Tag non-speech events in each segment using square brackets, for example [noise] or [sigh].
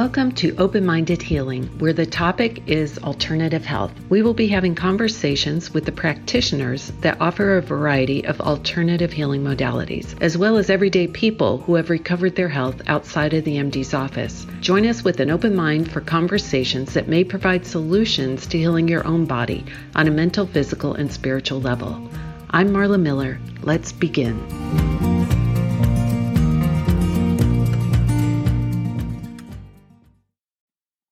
Welcome to Open Minded Healing, where the topic is alternative health. We will be having conversations with the practitioners that offer a variety of alternative healing modalities, as well as everyday people who have recovered their health outside of the MD's office. Join us with an open mind for conversations that may provide solutions to healing your own body on a mental, physical, and spiritual level. I'm Marla Miller. Let's begin.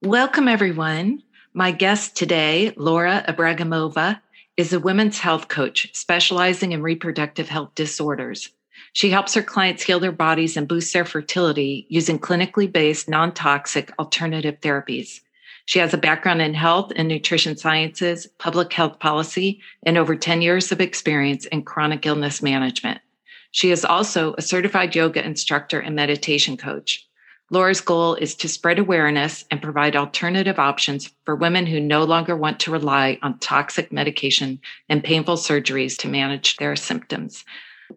Welcome, everyone. My guest today, Laura Abragamova, is a women's health coach specializing in reproductive health disorders. She helps her clients heal their bodies and boost their fertility using clinically based, non toxic alternative therapies. She has a background in health and nutrition sciences, public health policy, and over 10 years of experience in chronic illness management. She is also a certified yoga instructor and meditation coach. Laura's goal is to spread awareness and provide alternative options for women who no longer want to rely on toxic medication and painful surgeries to manage their symptoms.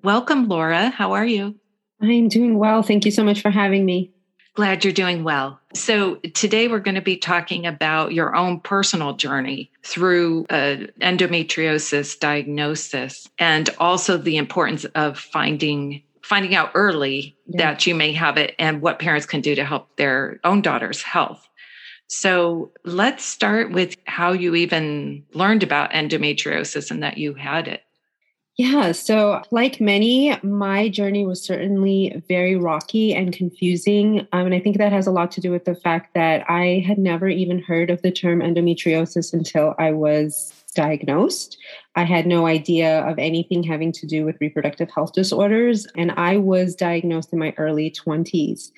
Welcome, Laura. How are you? I'm doing well. Thank you so much for having me. Glad you're doing well. So, today we're going to be talking about your own personal journey through uh, endometriosis diagnosis and also the importance of finding finding out early yeah. that you may have it and what parents can do to help their own daughter's health. So let's start with how you even learned about endometriosis and that you had it. Yeah, so like many, my journey was certainly very rocky and confusing. Um, and I think that has a lot to do with the fact that I had never even heard of the term endometriosis until I was diagnosed. I had no idea of anything having to do with reproductive health disorders, and I was diagnosed in my early 20s.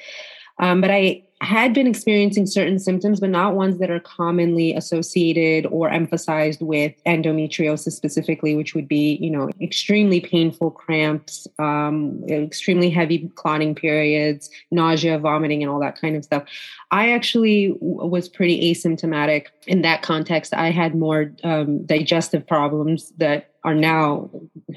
Um, but I had been experiencing certain symptoms, but not ones that are commonly associated or emphasized with endometriosis specifically, which would be, you know, extremely painful cramps, um, extremely heavy clotting periods, nausea, vomiting, and all that kind of stuff. I actually was pretty asymptomatic in that context. I had more um, digestive problems that are now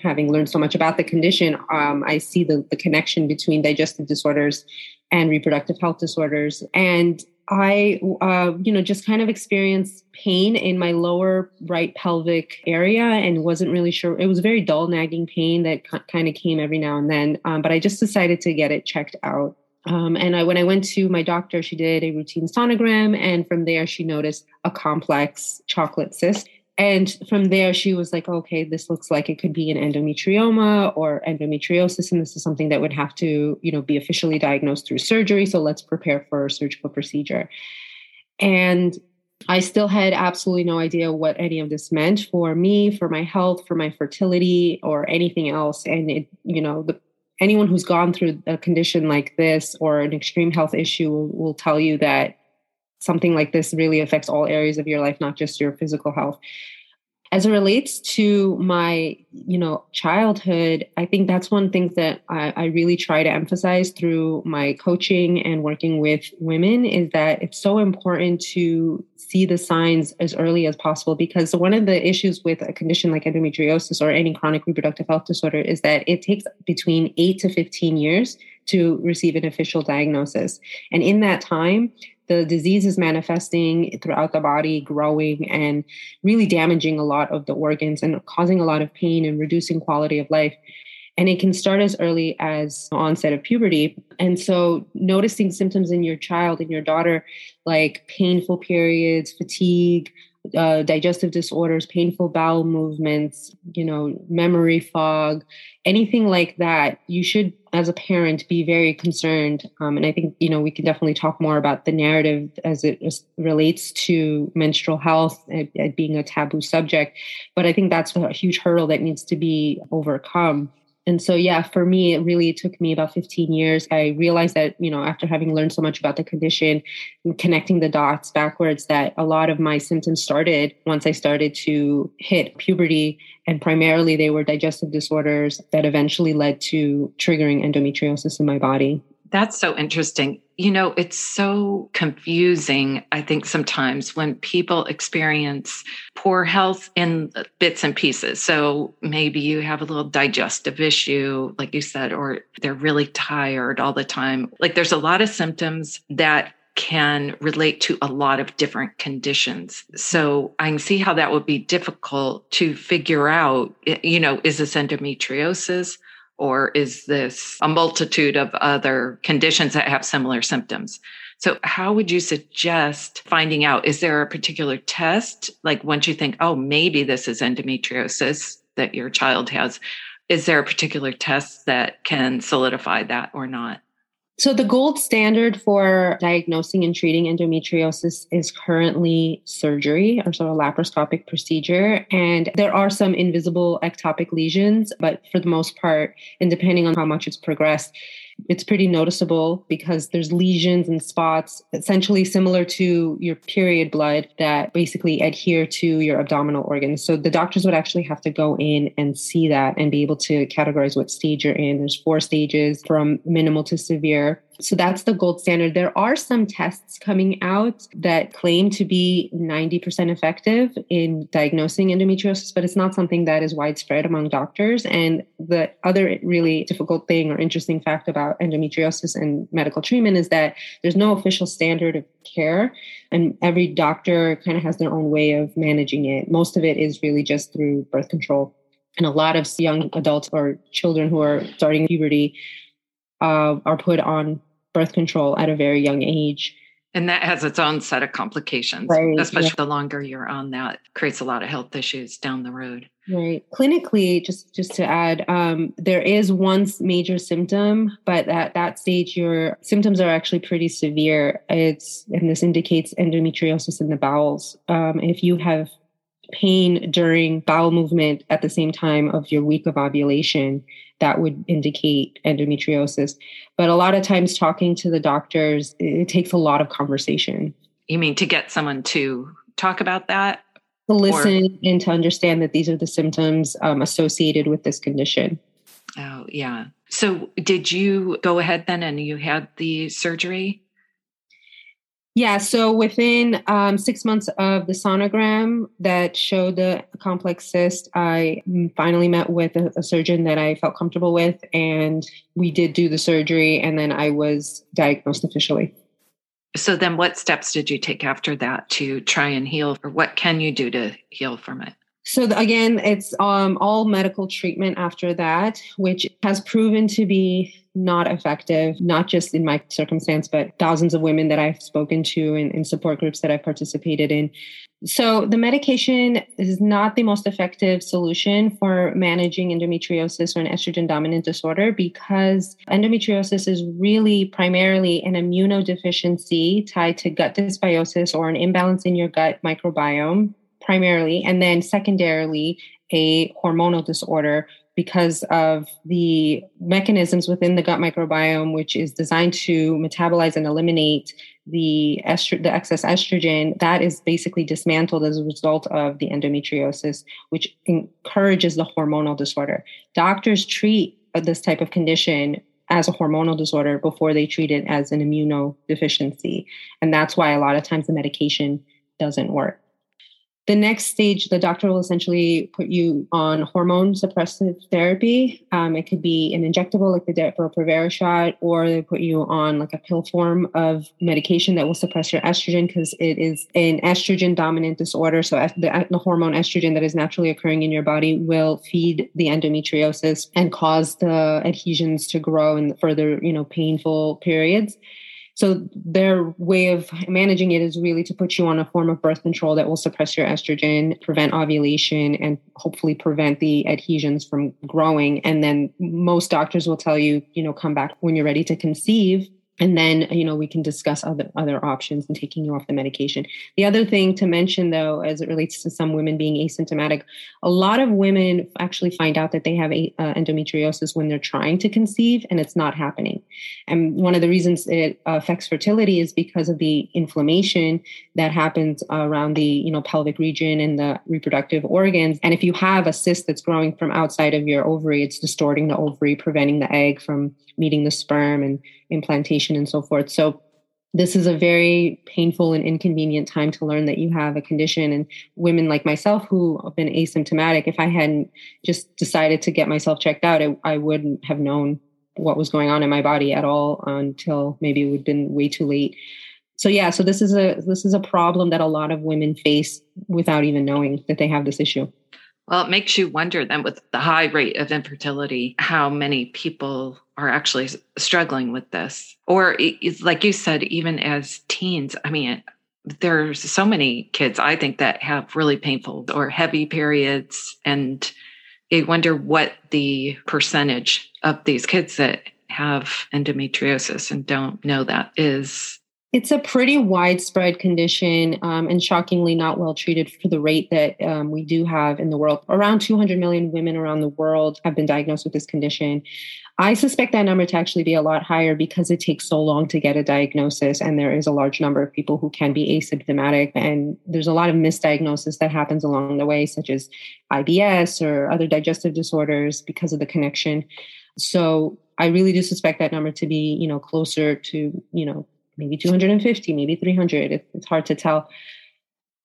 having learned so much about the condition. Um, I see the, the connection between digestive disorders and reproductive health disorders. And I, uh, you know, just kind of experienced pain in my lower right pelvic area and wasn't really sure. It was very dull, nagging pain that kind of came every now and then. Um, but I just decided to get it checked out. Um, and I, when I went to my doctor, she did a routine sonogram, and from there she noticed a complex chocolate cyst and from there she was like okay this looks like it could be an endometrioma or endometriosis. And this is something that would have to you know be officially diagnosed through surgery. So let's prepare for a surgical procedure. And i still had absolutely no idea what any of this meant for me for my health for my fertility or anything else. And it you know the anyone who's gone through a condition like this or an extreme health issue will, will tell you that something like this really affects all areas of your life, not just your physical health. As it relates to my, you know, childhood, I think that's one thing that I, I really try to emphasize through my coaching and working with women is that it's so important to see the signs as early as possible because one of the issues with a condition like endometriosis or any chronic reproductive health disorder is that it takes between 8 to 15 years to receive an official diagnosis. And in that time, the disease is manifesting throughout the body, growing and really damaging a lot of the organs and causing a lot of pain and reducing quality of life. And it can start as early as onset of puberty. And so, noticing symptoms in your child, in your daughter, like painful periods, fatigue, uh, digestive disorders, painful bowel movements, you know, memory fog, anything like that, you should, as a parent, be very concerned. Um, and I think, you know, we can definitely talk more about the narrative as it relates to menstrual health and, and being a taboo subject. But I think that's a huge hurdle that needs to be overcome and so yeah for me it really took me about 15 years. I realized that you know after having learned so much about the condition and connecting the dots backwards that a lot of my symptoms started once i started to hit puberty and primarily they were digestive disorders that eventually led to triggering endometriosis in my body that's so interesting. You know, it's so confusing, I think, sometimes when people experience poor health in bits and pieces. So maybe you have a little digestive issue, like you said, or they're really tired all the time. Like there's a lot of symptoms that can relate to a lot of different conditions. So I can see how that would be difficult to figure out, you know, is this endometriosis or is this a multitude of other conditions that have similar symptoms? So, how would you suggest finding out? Is there a particular test? Like, once you think, oh, maybe this is endometriosis that your child has, is there a particular test that can solidify that or not? So, the gold standard for diagnosing and treating endometriosis is currently surgery or sort of laparoscopic procedure. And there are some invisible ectopic lesions, but for the most part, and depending on how much it's progressed, it's pretty noticeable because there's lesions and spots essentially similar to your period blood that basically adhere to your abdominal organs. So the doctors would actually have to go in and see that and be able to categorize what stage you're in. There's four stages from minimal to severe. So that's the gold standard. There are some tests coming out that claim to be 90% effective in diagnosing endometriosis, but it's not something that is widespread among doctors. And the other really difficult thing or interesting fact about endometriosis and medical treatment is that there's no official standard of care. And every doctor kind of has their own way of managing it. Most of it is really just through birth control. And a lot of young adults or children who are starting puberty uh, are put on birth control at a very young age. And that has its own set of complications, right, especially yeah. the longer you're on that creates a lot of health issues down the road. Right. Clinically, just just to add, um, there is one major symptom, but at that stage, your symptoms are actually pretty severe. It's and this indicates endometriosis in the bowels. Um, if you have pain during bowel movement at the same time of your week of ovulation, that would indicate endometriosis. But a lot of times, talking to the doctors, it takes a lot of conversation. You mean to get someone to talk about that? To listen or? and to understand that these are the symptoms um, associated with this condition. Oh, yeah. So, did you go ahead then and you had the surgery? Yeah, so within um, six months of the sonogram that showed the complex cyst, I finally met with a, a, surgeon that I felt comfortable with, and we did do the surgery, and then I was diagnosed officially. So, then what steps did you take after that to try and heal, or what can you do to heal from it? So again, it's um, all medical treatment after that, which has proven to be not effective, not just in my circumstance, but thousands of women that I've spoken to and in support groups that I've participated in. So the medication is not the most effective solution for managing endometriosis or an estrogen dominant disorder because endometriosis is really primarily an immunodeficiency tied to gut dysbiosis or an imbalance in your gut microbiome primarily, and then secondarily, a hormonal disorder because of the mechanisms within the gut microbiome, which is designed to metabolize and eliminate the, estro- the excess estrogen, that is basically dismantled as a result of the endometriosis, which encourages the hormonal disorder. Doctors treat this type of condition as a hormonal disorder before they treat it as an immunodeficiency. And that's why a lot of times the medication doesn't work. The next stage, the doctor will essentially put you on hormone suppressive therapy. Um, it could be an injectable, like the Depo-Provera shot, or they put you on like a pill form of medication that will suppress your estrogen because it is an estrogen dominant disorder. So the, the hormone estrogen that is naturally occurring in your body will feed the endometriosis and cause the adhesions to grow in further, you know, painful periods. So their way of managing it is really to put you on a form of birth control that will suppress your estrogen, prevent ovulation, and hopefully prevent the adhesions from growing. And then most doctors will tell you, you know, come back when you're ready to conceive and then you know we can discuss other other options and taking you off the medication. The other thing to mention though as it relates to some women being asymptomatic a lot of women actually find out that they have a, uh, endometriosis when they're trying to conceive and it's not happening. And one of the reasons it affects fertility is because of the inflammation that happens around the you know pelvic region and the reproductive organs. And if you have a cyst that's growing from outside of your ovary it's distorting the ovary preventing the egg from meeting the sperm and implantation and so forth. So this is a very painful and inconvenient time to learn that you have a condition and women like myself who have been asymptomatic if i hadn't just decided to get myself checked out I, I wouldn't have known what was going on in my body at all until maybe it would have been way too late so yeah, so this is a this is a problem that a lot of women face without even knowing that they have this issue. Well, it makes you wonder then with the high rate of infertility, how many people are actually struggling with this. Or, like you said, even as teens, I mean, there's so many kids, I think, that have really painful or heavy periods. And I wonder what the percentage of these kids that have endometriosis and don't know that is it's a pretty widespread condition um, and shockingly not well treated for the rate that um, we do have in the world. Around 200 million women around the world have been diagnosed with this condition. I suspect that number to actually be a lot higher because it takes so long to get a diagnosis, and there is a large number of people who can be asymptomatic. And there's a lot of misdiagnosis that happens along the way, such as IBS or other digestive disorders because of the connection. So I really do suspect that number to be, you know, closer to, you know, maybe 250, maybe 300. It, it's hard to tell.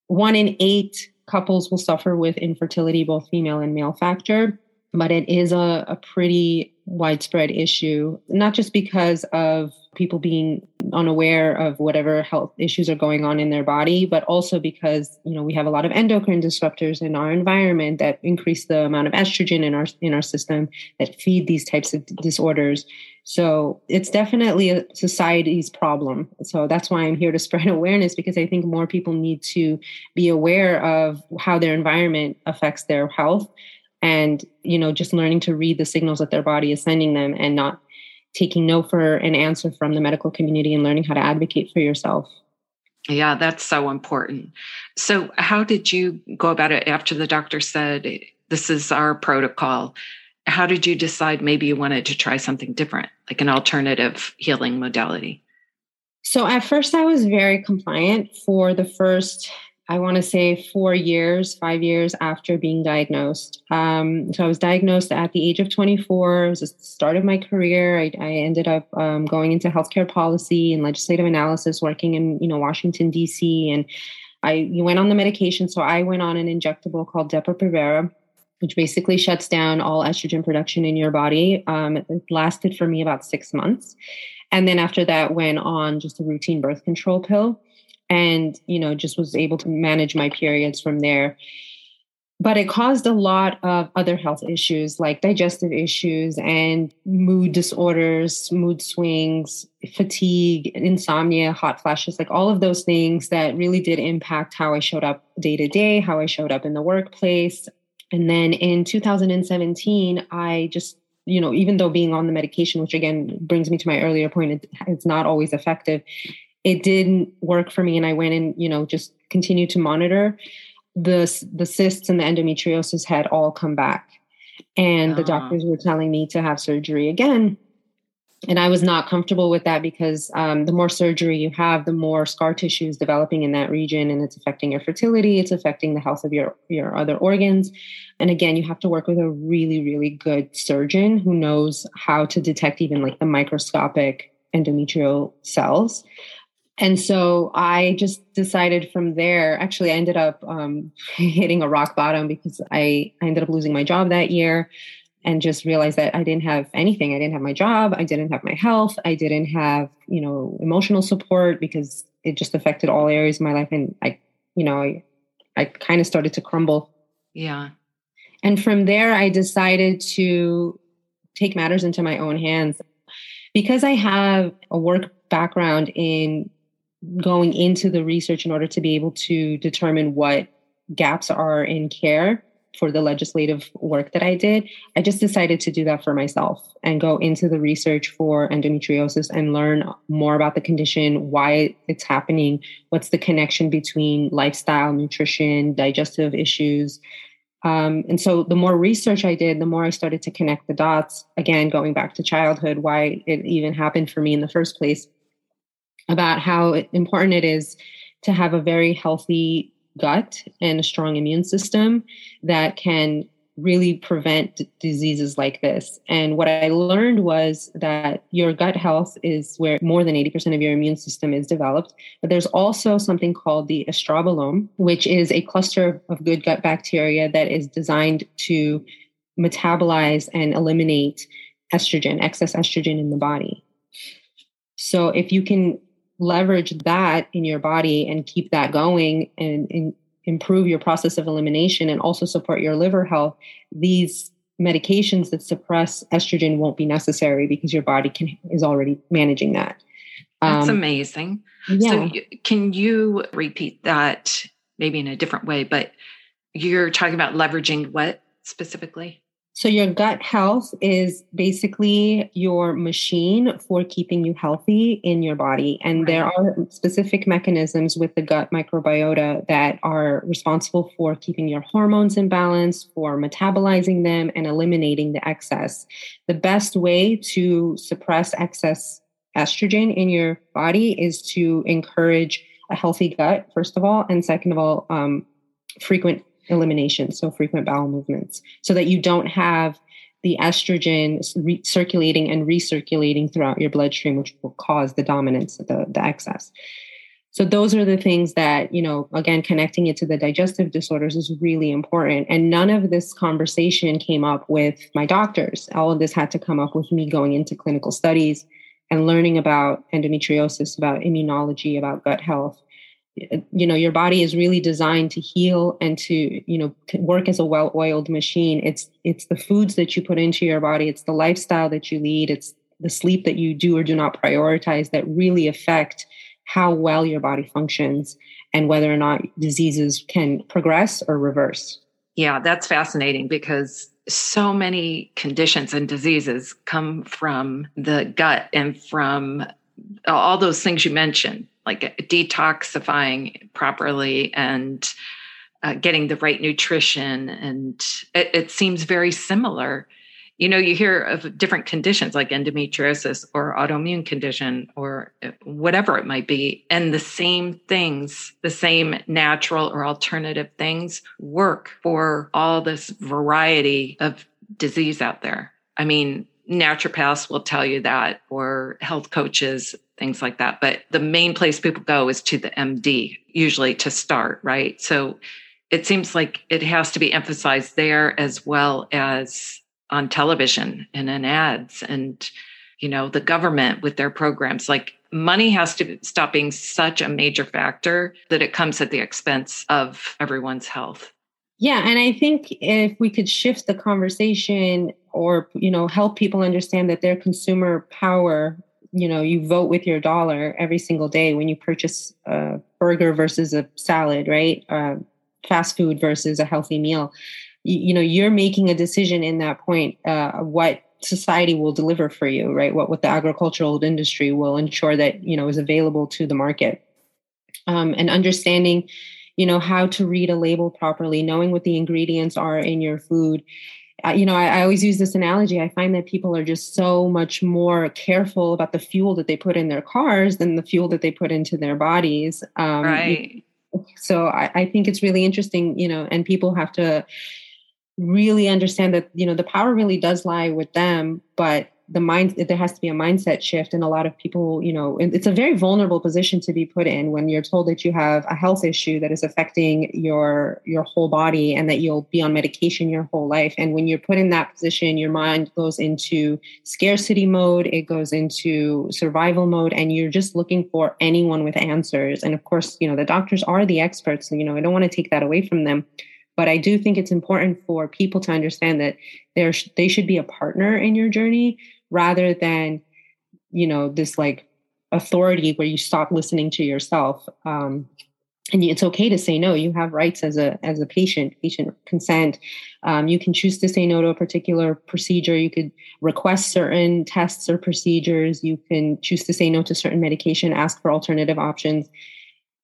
One in eight couples will suffer with infertility, both female and male factor, but it is a, a pretty widespread issue, not just because of people being unaware of whatever health issues are going on in their body, but also because you know we have a lot of endocrine disruptors in our environment that increase the amount of estrogen in our in our system that feed these types of disorders. So it's definitely a society's problem. So that's why I'm here to [laughs] spread awareness because I think more people need to be aware of how their environment affects their health and you know just learning to read the signals that their body is sending them and not taking no for an answer from the medical community and learning how to advocate for yourself. Yeah that's so important. So how did you go about it after the doctor said this is our protocol how did you decide maybe you wanted to try something different like an alternative healing modality? So at first i was very compliant for the first I want to say four years, five years after being diagnosed. Um, so I was diagnosed at the age of 24. It was the start of my career. I, I ended up um, going into healthcare policy and legislative analysis, working in you know Washington D.C. And I went on the medication. So I went on an injectable called Depo-Provera, which basically shuts down all estrogen production in your body. Um, it lasted for me about six months, and then after that, went on just a routine birth control pill and you know just was able to manage my periods from there. But it caused a lot of other health issues like digestive issues and mood disorders mood swings fatigue insomnia hot flashes like all of those things that really did impact how i showed up day to day how i showed up in the workplace. And then in 2017 i just you know even though being on the medication which again brings me to my earlier point it, it's not always effective it didn't work for me and i went and you know just continued to monitor. The the cysts and the endometriosis had all come back and the ah. doctors were telling me to have surgery again. And i was not comfortable with that because um, the more surgery you have the more scar tissue is developing in that region and it's affecting your fertility it's affecting the health of your your other organs. And again you have to work with a really really good surgeon who knows how to detect even like the microscopic endometrial cells and so I just decided from there. Actually, I ended up um, [laughs] hitting a rock bottom because I, I ended up losing my job that year and just realized that I didn't have anything. I didn't have my job. I didn't have my health. I didn't have, you know, emotional support because it just affected all areas of my life. And I, you know, I, I kind of started to crumble. Yeah. And from there, I decided to take matters into my own hands because I have a work background in going into the research in order to be able to determine what gaps are in care for the legislative work that I did, I just decided to do that for myself and go into the research for endometriosis and learn more about the condition, why it's happening, what's the connection between lifestyle, nutrition, digestive issues. Um, and so the more research I did, the more I started to connect the dots. Again, going back to childhood, why it even happened for me in the first place about how important it is to have a very healthy gut and a strong immune system that can really prevent diseases like this. And what I learned was that your gut health is where more than 80% of your immune system is developed. But there's also something called the estrobolome, which is a cluster of good gut bacteria that is designed to metabolize and eliminate estrogen, excess estrogen in the body. So if you can leverage that in your body and keep that going and, and improve your process of elimination and also support your liver health, these medications that suppress estrogen won't be necessary because your body can is already managing that. That's um, amazing. Yeah. So, can you repeat that maybe in a different way? But you're talking about leveraging what specifically? So, your gut health is basically your machine for keeping you healthy in your body. And there are specific mechanisms with the gut microbiota that are responsible for keeping your hormones in balance, for metabolizing them, and eliminating the excess. The best way to suppress excess estrogen in your body is to encourage a healthy gut, first of all, and second of all, um, frequent elimination, so frequent bowel movements, so that you don't have the estrogen circulating and recirculating throughout your bloodstream, which will cause the dominance, the, the excess. So those are the things that, you know, again, connecting it to the digestive disorders is really important. And none of this conversation came up with my doctors. All of this had to come up with me going into clinical studies and learning about endometriosis, about immunology, about gut health you know your body is really designed to heal and to you know work as a well-oiled machine. It's it's the foods that you put into your body. It's the lifestyle that you lead. It's the sleep that you do or do not prioritize that really affect how well your body functions and whether or not diseases can progress or reverse. Yeah that's fascinating because so many conditions and diseases come from the gut and from all those things you mentioned like detoxifying properly and uh, getting the right nutrition. And it, it, seems very similar. You know you hear of different conditions like endometriosis or autoimmune condition or uh, whatever it might be. And the same things the same natural or alternative things work for all this variety of disease out there. I mean naturopaths will tell you that or health coaches things like that. But the main place people go is to the MD, usually to start, right? So it seems like it has to be emphasized there as well as on television and in ads and you know the government with their programs like money has to stop being such a major factor that it comes at the expense of everyone's health yeah and i think if we could shift the conversation or you know help people understand that their consumer power you know you vote with your dollar every single day when you purchase a burger versus a salad right? Uh, fast food versus a healthy meal. You, you, know you're making a decision in that point uh, what society will deliver for you right? What what the agricultural industry will ensure that you know is available to the market. Um, and understanding you know how to read a label properly knowing what the ingredients are in your food you know, I, I, always use this analogy. I find that people are just so much more careful about the fuel that they put in their cars than the fuel that they put into their bodies. Um, right. So I, I think it's really interesting, you know, and people have to really understand that, you know, the power really does lie with them, but the mind there has to be a mindset shift and a lot of people you know it's a very vulnerable position to be put in when you're told that you have a health issue that is affecting your your whole body and that you'll be on medication your whole life. And when you're put in that position your mind goes into scarcity mode it goes into survival mode and you're just looking for anyone with answers. And of course you know the doctors are the experts you know i don't want to take that away from them. But i do think it's important for people to understand that they should be a partner in your journey rather than you know this like authority where you stop listening to yourself um, and it's okay to say no. You have rights as a as a patient patient consent. Um, you can choose to say no to a particular procedure. You could request certain tests or procedures. You can choose to say no to certain medication ask for alternative options.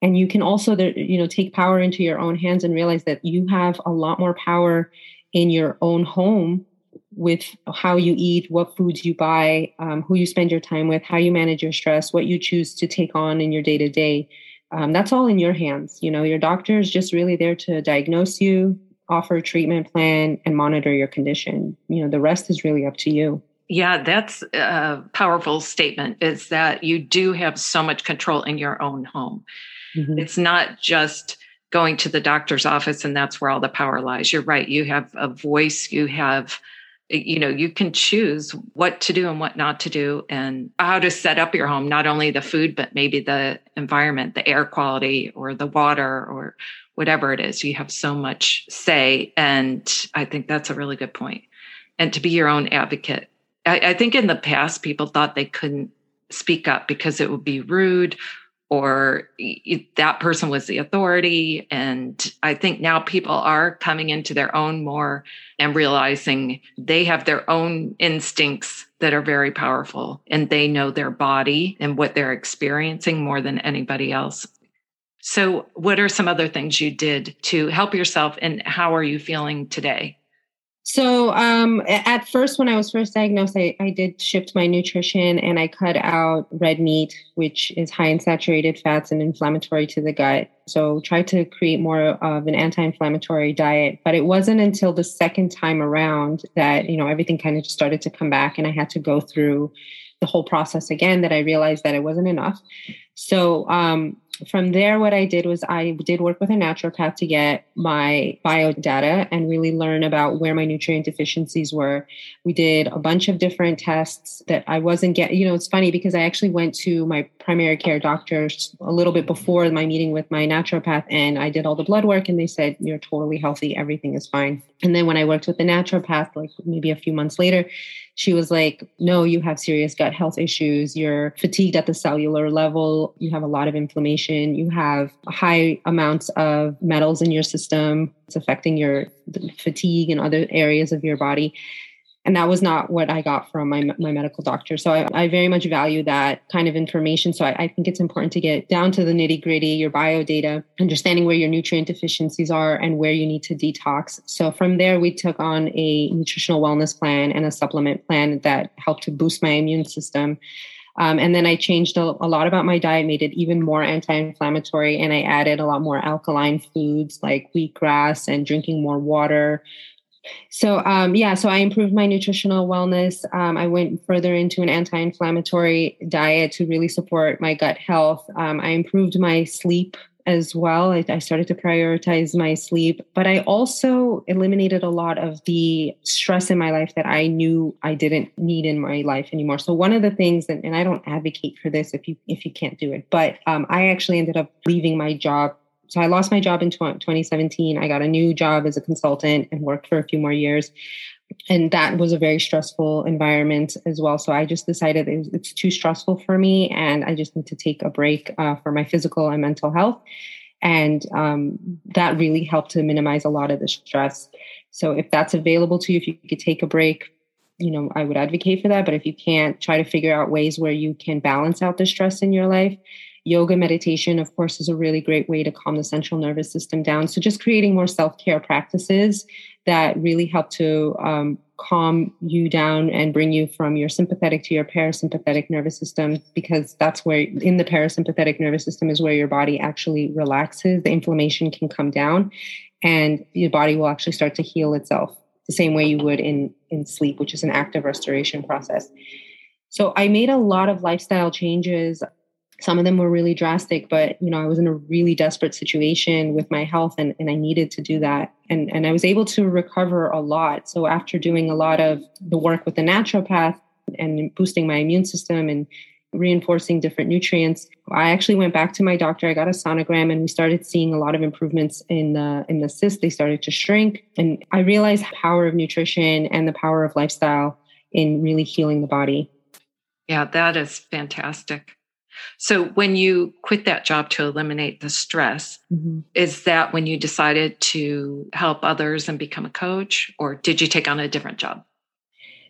And you can also you know take power into your own hands and realize that you have a lot more power in your own home with how you eat, what foods you buy, um, who you spend your time with, how you manage your stress, what you choose to take on in your day to day. That's all in your hands. You know, your doctor is just really there to diagnose you, offer a treatment plan, and monitor your condition. You know, the rest is really up to you. Yeah, that's a powerful statement is that you do have so much control in your own home. Mm-hmm. It's not just going to the doctor's office and that's where all the power lies. You're right. You have a voice, you have you know you can choose what to do and what not to do and how to set up your home not only the food but maybe the environment the air quality or the water or whatever it is. You have so much say and i think that's a really good point. And to be your own advocate. I, I think in the past people thought they couldn't speak up because it would be rude or that person was the authority. And I think now people are coming into their own more and realizing they have their own instincts that are very powerful and they know their body and what they're experiencing more than anybody else. So, what are some other things you did to help yourself and how are you feeling today? So um, at first, when I was first diagnosed, I, I did shift my nutrition and I cut out red meat, which is high in saturated fats and inflammatory to the gut. So tried to create more of an anti-inflammatory diet. But it wasn't until the second time around that you know everything kind of just started to come back, and I had to go through the whole process again. That I realized that it wasn't enough. So um, from there, what I did was I did work with a naturopath to get my bio data and really learn about where my nutrient deficiencies were. We did a bunch of different tests that I wasn't getting. You know, it's funny because I actually went to my primary care doctor a little bit before my meeting with my naturopath and I did all the blood work and they said, You're totally healthy, everything is fine. And then when I worked with the naturopath, like maybe a few months later, she was like, No, you have serious gut health issues. You're fatigued at the cellular level. You have a lot of inflammation. You have high amounts of metals in your system. It's affecting your fatigue and other areas of your body and that was not what I got from my, my medical doctor. So I, I very much value that kind of information. So I, I think it's important to get down to the nitty gritty, your bio data, understanding where your nutrient deficiencies are and where you need to detox. So from there, we took on a nutritional wellness plan and a supplement plan that helped to boost my immune system. Um, and then I changed a, a, lot about my diet, made it even more anti inflammatory, and I added a lot more alkaline foods like wheatgrass and drinking more water, so um, yeah, so I improved my nutritional wellness. Um, I went further into an anti-inflammatory diet to really support my gut health. Um, I improved my sleep as well. I, I, started to prioritize my sleep, but I also eliminated a lot of the stress in my life that I knew I didn't need in my life anymore. So one of the things, and, and I don't advocate for this if you if you can't do it, but um, I actually ended up leaving my job so I lost my job in 2017. I got a new job as a consultant and worked for a few more years. And that was a very stressful environment as well. So I just decided it's too stressful for me and I just need to take a break uh, for my physical and mental health. And um, that really helped to minimize a lot of the stress. So if that's available to you, if you could take a break, you know, I would advocate for that. But if you can't, try to figure out ways where you can balance out the stress in your life Yoga meditation, of course, is a really great way to calm the central nervous system down. So, just creating more self care practices that really help to um, calm you down and bring you from your sympathetic to your parasympathetic nervous system, because that's where in the parasympathetic nervous system is where your body actually relaxes. The inflammation can come down and your body will actually start to heal itself the same way you would in, in sleep, which is an active restoration process. So I made a lot of lifestyle changes some of them were really drastic but you know i was in a really desperate situation with my health and, and i needed to do that. And, and i was able to recover a lot. So after doing a lot of the work with the naturopath and boosting my immune system and reinforcing different nutrients i actually went back to my doctor. I got a sonogram and we started seeing a lot of improvements in the in the cysts. They started to shrink. And i realized the power of nutrition and the power of lifestyle in really healing the body. Yeah that is fantastic so when you quit that job to eliminate the stress, mm-hmm. is that when you decided to help others and become a coach, or did you take on a different job?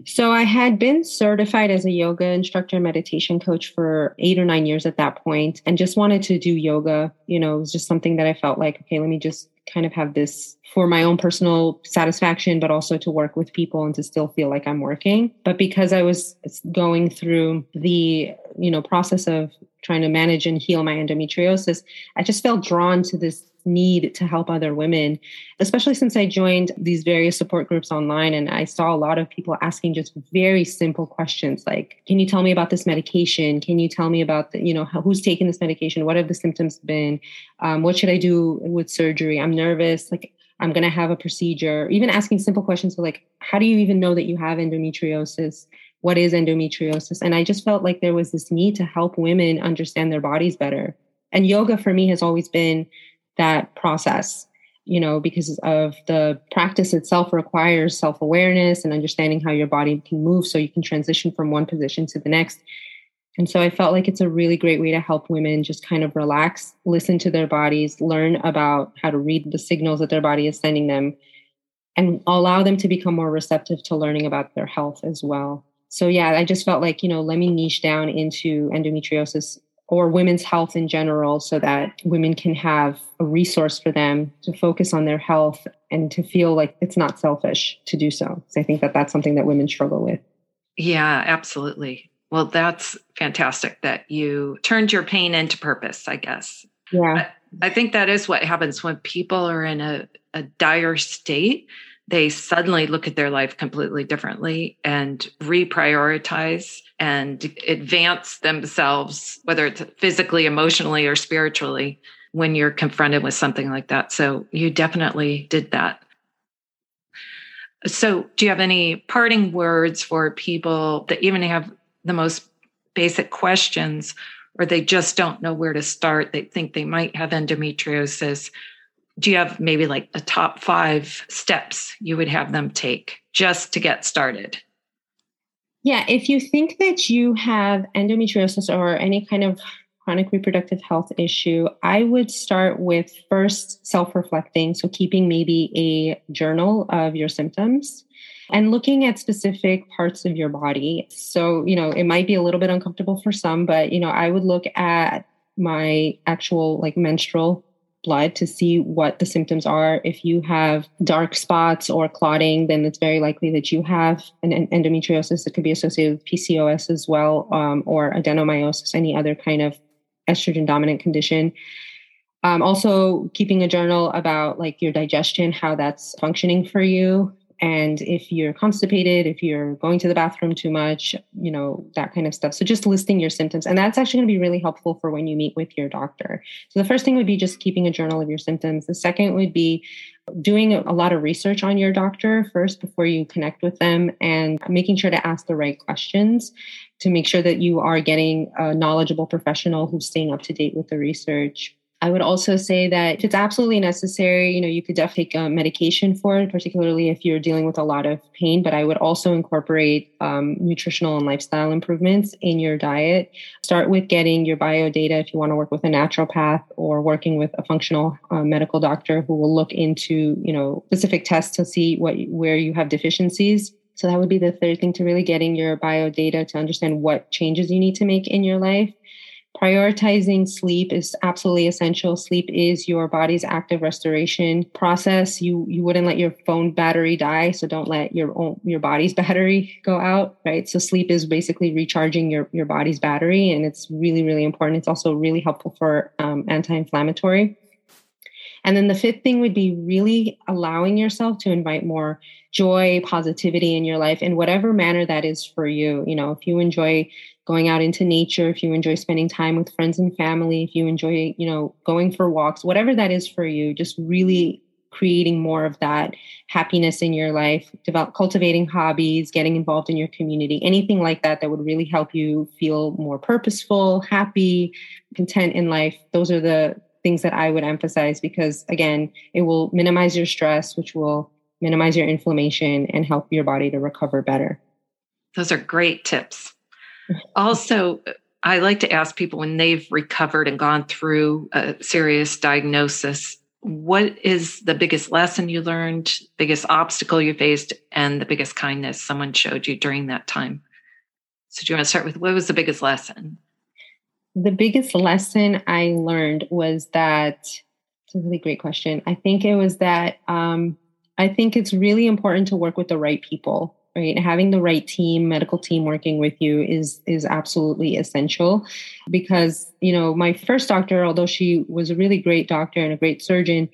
So I had been certified as a yoga instructor and meditation coach for eight or nine years at that point and just wanted to do yoga. You know, it was just something that I felt like, okay, let me just kind of have this for my own personal satisfaction, but also to work with people and to still feel like I'm working. But because I was going through the, you know, process of trying to manage and heal my endometriosis, I just felt drawn to this need to help other women, especially since I joined these various support groups online and I saw a lot of people asking just very simple questions like, can you tell me about this medication? Can you tell me about the, you know, who's taking this medication? What have the symptoms been? Um, what should I do with surgery? I'm nervous. Like I'm going to have a procedure, even asking simple questions like, how do you even know that you have endometriosis? What is endometriosis? And I just felt like there was this need to help women understand their bodies better. And yoga for me has always been that process you know, because of the practice itself requires self awareness and understanding how your body can move so you can transition from one position to the next. And so I felt like it's a really great way to help women just kind of relax, listen to their bodies, learn about how to read the signals that their body is sending them, and allow them to become more receptive to learning about their health as well. So, yeah, I just felt like, you know, let me niche down into endometriosis or women's health in general so that women can have a resource for them to focus on their health and to feel like it's not selfish to do so. So I think that that's something that women struggle with. Yeah, absolutely. Well, that's fantastic that you turned your pain into purpose, I guess. Yeah. I, think that is what happens when people are in a, a dire state they suddenly look at their life completely differently and reprioritize and advance themselves, whether it's physically, emotionally, or spiritually, when you're confronted with something like that. So you definitely did that. So, do you have any parting words for people that even have the most basic questions or they just don't know where to start? They think they might have endometriosis do you have maybe like the top five steps you would have them take just to get started? Yeah, if you think that you have endometriosis or any kind of chronic reproductive health issue, I would start with first self reflecting. So, keeping maybe a journal of your symptoms and looking at specific parts of your body. So, you know, it might be a little bit uncomfortable for some, but, you know, I would look at my actual like menstrual blood to see what the symptoms are. If you have dark spots or clotting, then it's very likely that you have an endometriosis that could be associated with PCOS as well, um, or adenomyosis, any other kind of estrogen dominant condition. Um, also, keeping a journal about like your digestion, how that's functioning for you, and if you're constipated, if you're going to the bathroom too much, you know, that kind of stuff. So just listing your symptoms. And that's actually going to be really helpful for when you meet with your doctor. So the first thing would be just keeping a journal of your symptoms. The second would be doing a lot of research on your doctor first before you connect with them and making sure to ask the right questions to make sure that you are getting a knowledgeable professional who's staying up to date with the research. I would also say that if it's absolutely necessary, you know, you could definitely take um, medication for it, particularly if you're dealing with a lot of pain. But I would also incorporate um, nutritional and lifestyle improvements in your diet. Start with getting your bio data if you want to work with a naturopath or working with a functional uh, medical doctor who will look into, you know, specific tests to see what where you have deficiencies. So that would be the third thing to really getting your bio data to understand what changes you need to make in your life Prioritizing sleep is absolutely essential. Sleep is your body's active restoration process. You you wouldn't let your phone battery die, so don't let your own, your body's [laughs] battery go out, right? So sleep is basically recharging your your body's battery, and it's really really important. It's also really helpful for um, anti-inflammatory. And then the fifth thing would be really allowing yourself to invite more joy, positivity in your life in whatever manner that is for you. You know, if you enjoy going out into nature, if you enjoy spending time with friends and family, if you enjoy, you know, going for walks, whatever that is for you, just really creating more of that happiness in your life, develop cultivating hobbies, getting involved in your community, anything like that that would really help you feel more purposeful, happy, content in life. Those are the things that I would emphasize because again, it will minimize your stress, which will minimize your inflammation and help your body to recover better. Those are great tips also, I like to ask people when they've recovered and gone through a serious diagnosis, what is the biggest lesson you learned, biggest obstacle you faced, and the biggest kindness someone showed you during that time? So, do you want to start with what was the biggest lesson? The biggest lesson I learned was that it's a really great question. I think it was that um, I think it's really important to work with the right people right? Having the right team medical team working with you is is absolutely essential because you know my first doctor although she was a really great doctor and a great surgeon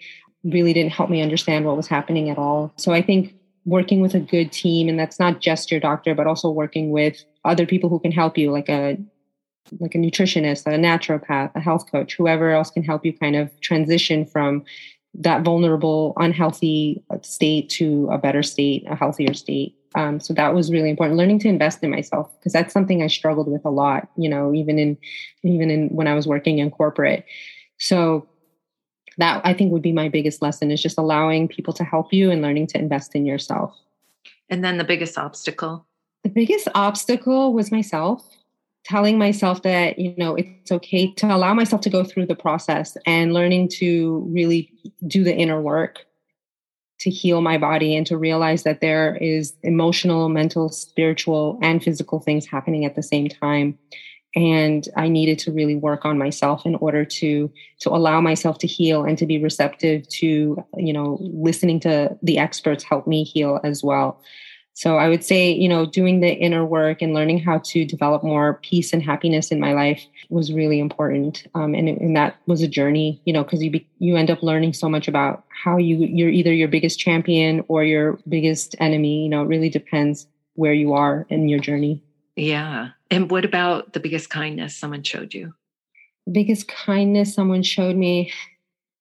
really didn't help me understand what was happening at all. So i think working with a good team and that's not just your doctor but also working with other people who can help you like a like a nutritionist a naturopath a health coach whoever else can help you kind of transition from that vulnerable, unhealthy state to a better state, a healthier state. Um, so that was really important. Learning to invest in myself because that's something I struggled with a lot. You know, even in even in when I was working in corporate. So that I think would be my biggest lesson is just allowing people to help you and learning to invest in yourself. And then the biggest obstacle? The biggest obstacle was myself telling myself that you know it's okay to allow myself to go through the process and learning to really do the inner work to heal my body and to realize that there is emotional mental spiritual and physical things happening at the same time. And i needed to really work on myself in order to to allow myself to heal and to be receptive to you know listening to the experts help me heal as well so I would say, you know, doing the inner work and learning how to develop more peace and happiness in my life was really important. Um, and, and that was a journey, you know, because you be, you end up learning so much about how you you're either your biggest champion or your biggest enemy. You know, it really depends where you are in your journey. Yeah. And what about the biggest kindness someone showed you? The biggest kindness someone showed me.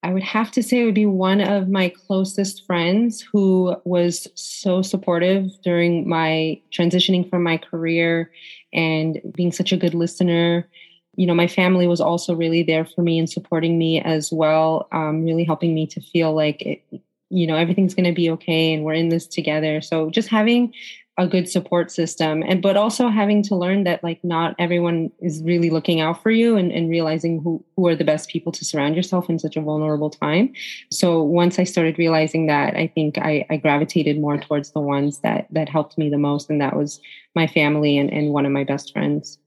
I would have to say it would be one of my closest friends who was so supportive during my transitioning from my career and being such a good listener. You know, my family was also really there for me and supporting me as well, um, really helping me to feel like, it, you know, everything's going to be okay and we're in this together. So just having a good support system and but also having to learn that like not everyone is really looking out for you and, and realizing who, who are the best people to surround yourself in such a vulnerable time. So once i started realizing that i think i, I gravitated more towards the ones that that helped me the most and that was my family and, and one of my best friends.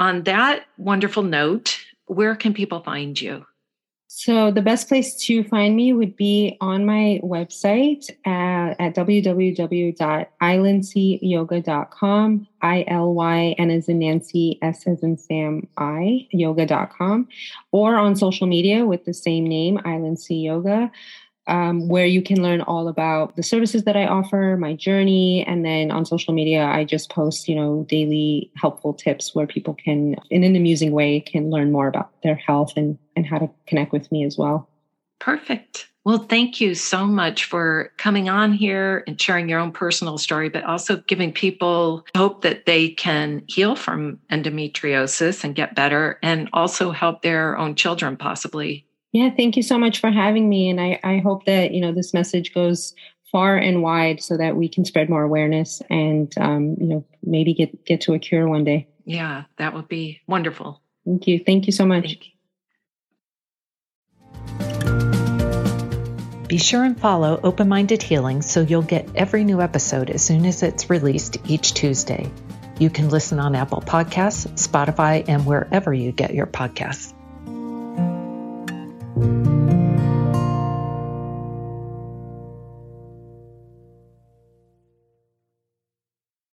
On that wonderful note where can people find you so the best place to find me would be on my website uh, at, at www.ilynseyyoga.com, I-L-Y-N as in Nancy, S as in Sam, I, yoga.com, or on social media with the same name, Ilynsey Yoga um, where you can learn all about the services that I offer, my journey, and then on social media, I just post, you know, daily helpful tips where people can, in an amusing way, can learn more about their health and and how to connect with me as well. Perfect. Well, thank you so much for coming on here and sharing your own personal story, but also giving people hope that they can heal from endometriosis and get better and also help their own children possibly yeah, thank you so much for having me. And I, I hope that, you know, this message goes far and wide so that we can spread more awareness and, um, you know, maybe get, get to a cure one day. Yeah, that would be wonderful. Thank you. Thank you so much. Be sure and follow Open Minded Healing so you'll get every new episode as soon as it's released each Tuesday. You can listen on Apple Podcasts, Spotify, and wherever you get your podcasts. Thank you.